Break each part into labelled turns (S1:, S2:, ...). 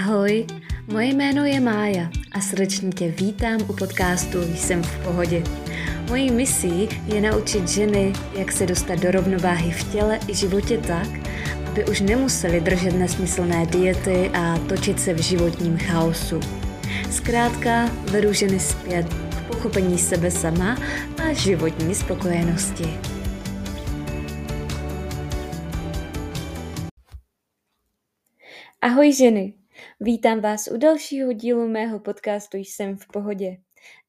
S1: Ahoj, moje jméno je Mája a srdečně tě vítám u podcastu Jsem v pohodě. Mojí misí je naučit ženy, jak se dostat do rovnováhy v těle i životě tak, aby už nemuseli držet nesmyslné diety a točit se v životním chaosu. Zkrátka vedu ženy zpět k pochopení sebe sama a životní spokojenosti. Ahoj ženy, vítám vás u dalšího dílu mého podcastu Jsem v pohodě.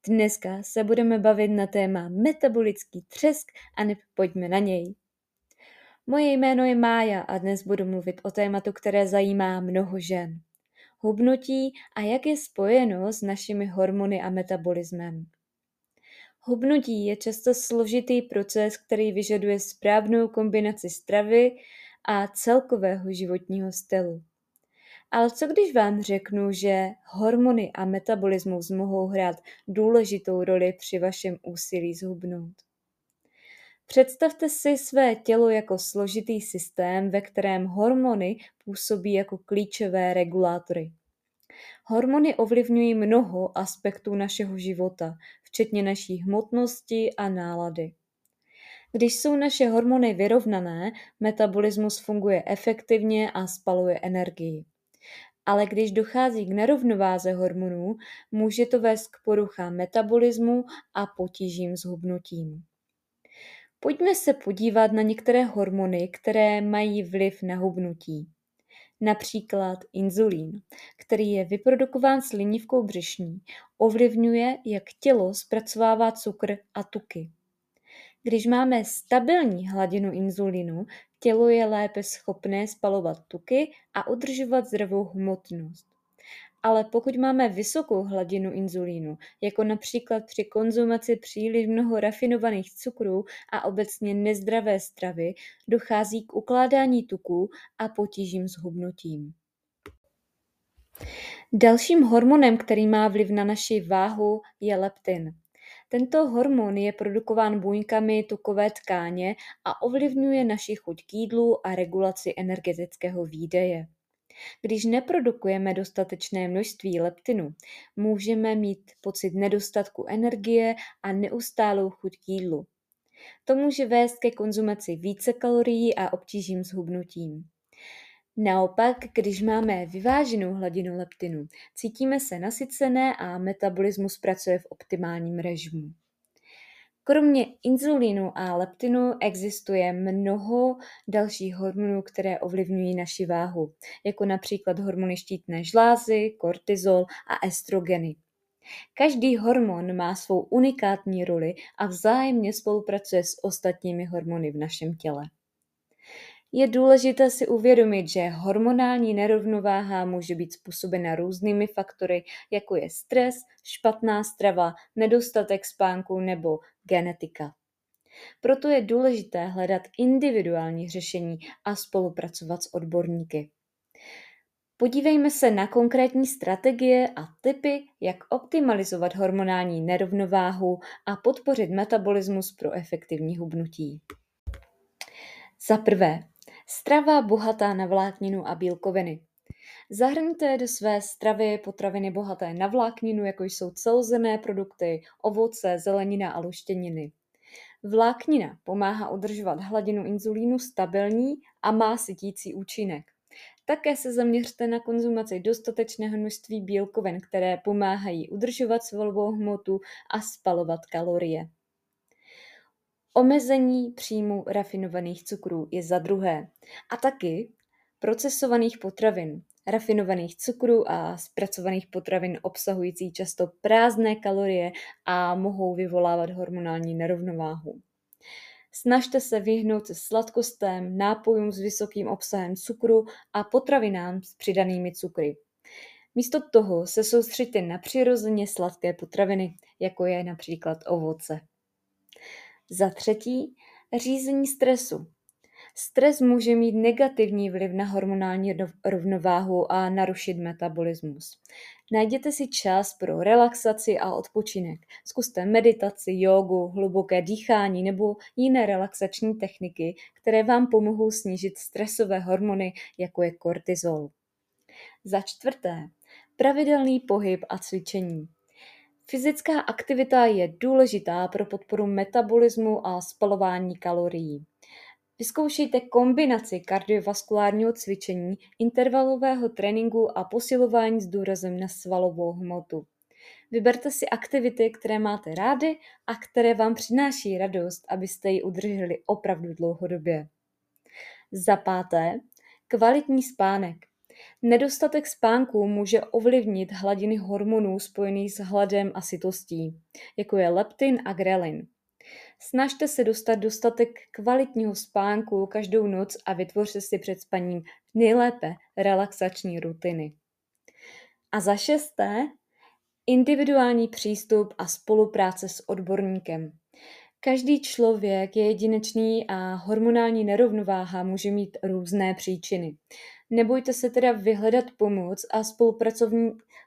S1: Dneska se budeme bavit na téma metabolický třesk a ne pojďme na něj. Moje jméno je Mája a dnes budu mluvit o tématu, které zajímá mnoho žen. Hubnutí a jak je spojeno s našimi hormony a metabolismem. Hubnutí je často složitý proces, který vyžaduje správnou kombinaci stravy a celkového životního stylu. Ale co když vám řeknu, že hormony a metabolismus mohou hrát důležitou roli při vašem úsilí zhubnout? Představte si své tělo jako složitý systém, ve kterém hormony působí jako klíčové regulátory. Hormony ovlivňují mnoho aspektů našeho života, včetně naší hmotnosti a nálady. Když jsou naše hormony vyrovnané, metabolismus funguje efektivně a spaluje energii. Ale když dochází k nerovnováze hormonů, může to vést k poruchám metabolismu a potížím s hubnutím. Pojďme se podívat na některé hormony, které mají vliv na hubnutí. Například inzulín, který je vyprodukován slinivkou břišní, ovlivňuje, jak tělo zpracovává cukr a tuky. Když máme stabilní hladinu inzulínu, tělo je lépe schopné spalovat tuky a udržovat zdravou hmotnost. Ale pokud máme vysokou hladinu inzulínu, jako například při konzumaci příliš mnoho rafinovaných cukrů a obecně nezdravé stravy, dochází k ukládání tuků a potížím s hubnutím. Dalším hormonem, který má vliv na naši váhu, je leptin. Tento hormon je produkován buňkami tukové tkáně a ovlivňuje naši chuť k jídlu a regulaci energetického výdeje. Když neprodukujeme dostatečné množství leptinu, můžeme mít pocit nedostatku energie a neustálou chuť k jídlu. To může vést ke konzumaci více kalorií a obtížím s hubnutím. Naopak, když máme vyváženou hladinu leptinu, cítíme se nasycené a metabolismus pracuje v optimálním režimu. Kromě inzulínu a leptinu existuje mnoho dalších hormonů, které ovlivňují naši váhu, jako například hormony štítné žlázy, kortizol a estrogeny. Každý hormon má svou unikátní roli a vzájemně spolupracuje s ostatními hormony v našem těle. Je důležité si uvědomit, že hormonální nerovnováha může být způsobena různými faktory, jako je stres, špatná strava, nedostatek spánku nebo genetika. Proto je důležité hledat individuální řešení a spolupracovat s odborníky. Podívejme se na konkrétní strategie a typy, jak optimalizovat hormonální nerovnováhu a podpořit metabolismus pro efektivní hubnutí. Za prvé, Strava bohatá na vlákninu a bílkoviny. Zahrňte do své stravy potraviny bohaté na vlákninu, jako jsou celozené produkty, ovoce, zelenina a luštěniny. Vláknina pomáhá udržovat hladinu inzulínu stabilní a má sytící účinek. Také se zaměřte na konzumaci dostatečného množství bílkovin, které pomáhají udržovat svalovou hmotu a spalovat kalorie. Omezení příjmu rafinovaných cukrů je za druhé a taky procesovaných potravin, rafinovaných cukrů a zpracovaných potravin obsahující často prázdné kalorie a mohou vyvolávat hormonální nerovnováhu. Snažte se vyhnout sladkostem, nápojům s vysokým obsahem cukru a potravinám s přidanými cukry. Místo toho se soustřeďte na přirozeně sladké potraviny, jako je například ovoce. Za třetí, řízení stresu. Stres může mít negativní vliv na hormonální rovnováhu a narušit metabolismus. Najděte si čas pro relaxaci a odpočinek. Zkuste meditaci, jogu, hluboké dýchání nebo jiné relaxační techniky, které vám pomohou snížit stresové hormony, jako je kortizol. Za čtvrté, pravidelný pohyb a cvičení. Fyzická aktivita je důležitá pro podporu metabolismu a spalování kalorií. Vyzkoušejte kombinaci kardiovaskulárního cvičení, intervalového tréninku a posilování s důrazem na svalovou hmotu. Vyberte si aktivity, které máte rády a které vám přináší radost, abyste ji udrželi opravdu dlouhodobě. Za páté, kvalitní spánek. Nedostatek spánku může ovlivnit hladiny hormonů spojených s hladem a sytostí, jako je leptin a grelin. Snažte se dostat dostatek kvalitního spánku každou noc a vytvořte si před spaním nejlépe relaxační rutiny. A za šesté, individuální přístup a spolupráce s odborníkem. Každý člověk je jedinečný a hormonální nerovnováha může mít různé příčiny. Nebojte se teda vyhledat pomoc a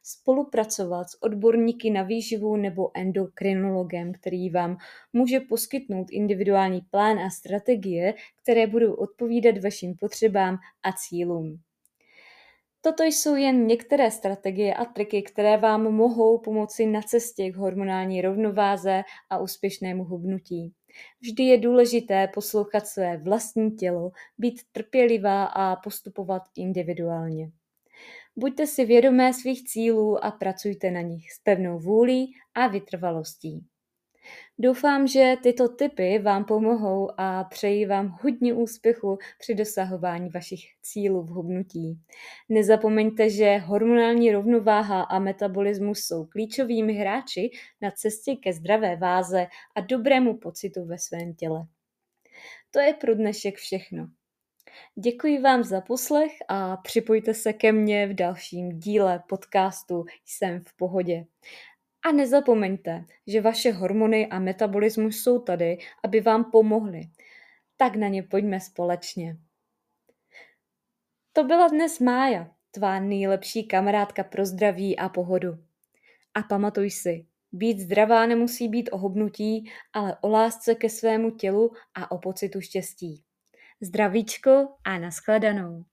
S1: spolupracovat s odborníky na výživu nebo endokrinologem, který vám může poskytnout individuální plán a strategie, které budou odpovídat vašim potřebám a cílům. Toto jsou jen některé strategie a triky, které vám mohou pomoci na cestě k hormonální rovnováze a úspěšnému hubnutí. Vždy je důležité poslouchat své vlastní tělo, být trpělivá a postupovat individuálně. Buďte si vědomé svých cílů a pracujte na nich s pevnou vůlí a vytrvalostí. Doufám, že tyto tipy vám pomohou a přeji vám hodně úspěchu při dosahování vašich cílů v hubnutí. Nezapomeňte, že hormonální rovnováha a metabolismus jsou klíčovými hráči na cestě ke zdravé váze a dobrému pocitu ve svém těle. To je pro dnešek všechno. Děkuji vám za poslech a připojte se ke mně v dalším díle podcastu Jsem v pohodě. A nezapomeňte, že vaše hormony a metabolismus jsou tady, aby vám pomohly. Tak na ně pojďme společně. To byla dnes Mája, tvá nejlepší kamarádka pro zdraví a pohodu. A pamatuj si, být zdravá nemusí být o hubnutí, ale o lásce ke svému tělu a o pocitu štěstí. Zdravíčko a nashledanou.